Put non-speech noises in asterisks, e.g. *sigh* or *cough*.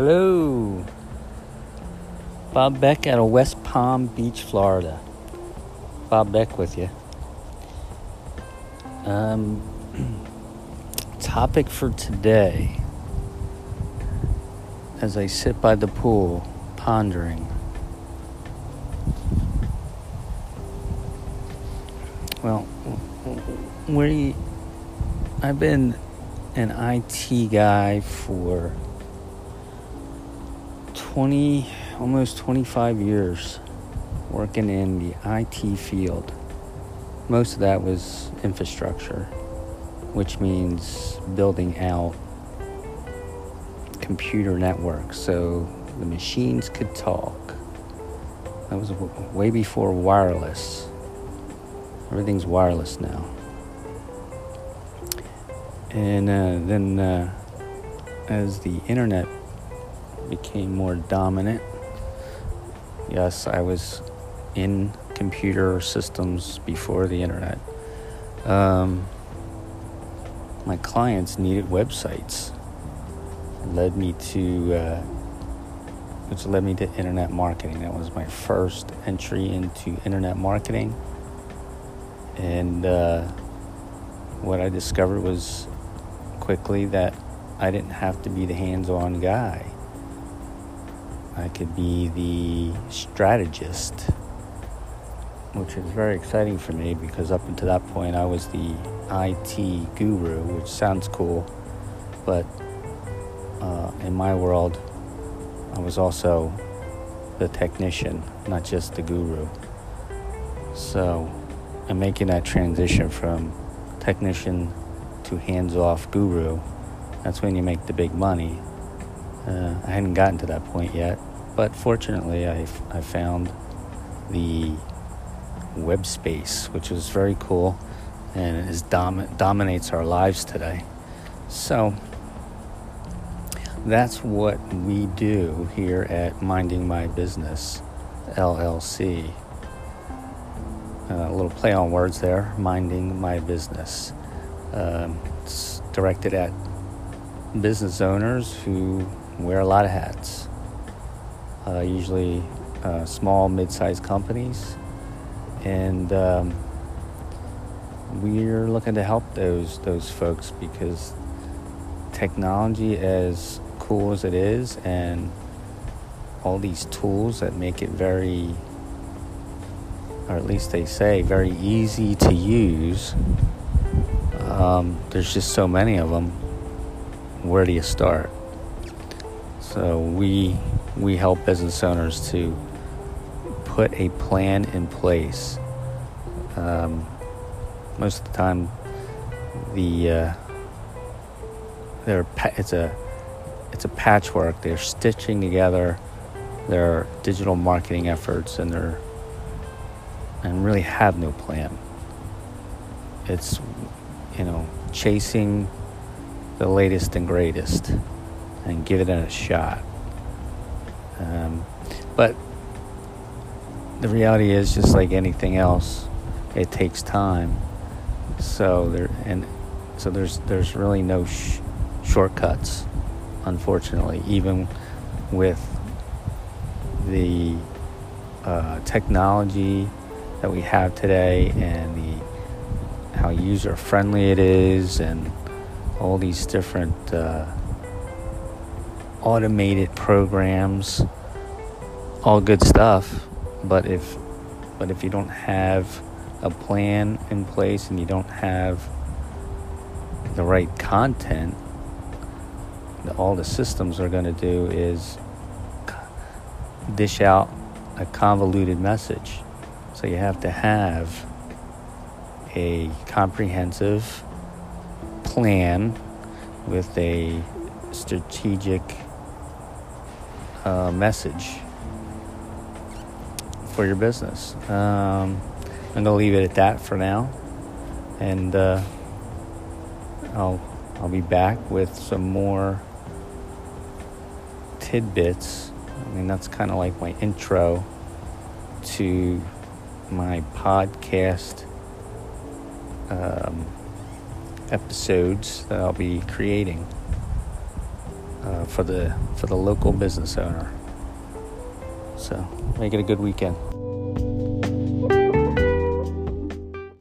Hello. Bob Beck out of West Palm Beach, Florida. Bob Beck with you. Um, *clears throat* topic for today as I sit by the pool pondering. Well, where you, I've been an IT guy for 20, almost 25 years working in the IT field. Most of that was infrastructure, which means building out computer networks so the machines could talk. That was way before wireless. Everything's wireless now. And uh, then, uh, as the internet became more dominant. Yes, I was in computer systems before the internet. Um, my clients needed websites. It led me to, uh, which led me to internet marketing. That was my first entry into internet marketing. And uh, what I discovered was quickly that I didn't have to be the hands on guy. I could be the strategist, which is very exciting for me because up until that point I was the IT guru, which sounds cool, but uh, in my world, I was also the technician, not just the guru. So, I'm making that transition from technician to hands off guru. That's when you make the big money. Uh, I hadn't gotten to that point yet, but fortunately, I, I found the web space, which is very cool and is dom- dominates our lives today. So that's what we do here at Minding My Business LLC. A little play on words there, Minding My Business. Um, it's directed at business owners who wear a lot of hats. Uh, usually uh, small, mid-sized companies, and um, we're looking to help those those folks because technology, as cool as it is, and all these tools that make it very, or at least they say, very easy to use. Um, there's just so many of them. Where do you start? So we we help business owners to put a plan in place. Um, most of the time, the uh, they're it's a it's a patchwork. They're stitching together their digital marketing efforts and their and really have no plan. It's you know chasing the latest and greatest and give it a shot. Um, but the reality is, just like anything else, it takes time. So there and so there's there's really no sh- shortcuts, unfortunately, even with the uh, technology that we have today and the how user friendly it is and all these different uh, automated programs, all good stuff. But if but if you don't have a plan in place and you don't have the right content, all the systems are going to do is dish out a convoluted message. So you have to have a comprehensive plan with a strategic uh, message for your business. Um, I'm going to leave it at that for now, and uh, I'll I'll be back with some more tidbits. I mean, that's kind of like my intro to my podcast um, episodes that I'll be creating. Uh, for the for the local business owner. So make it a good weekend.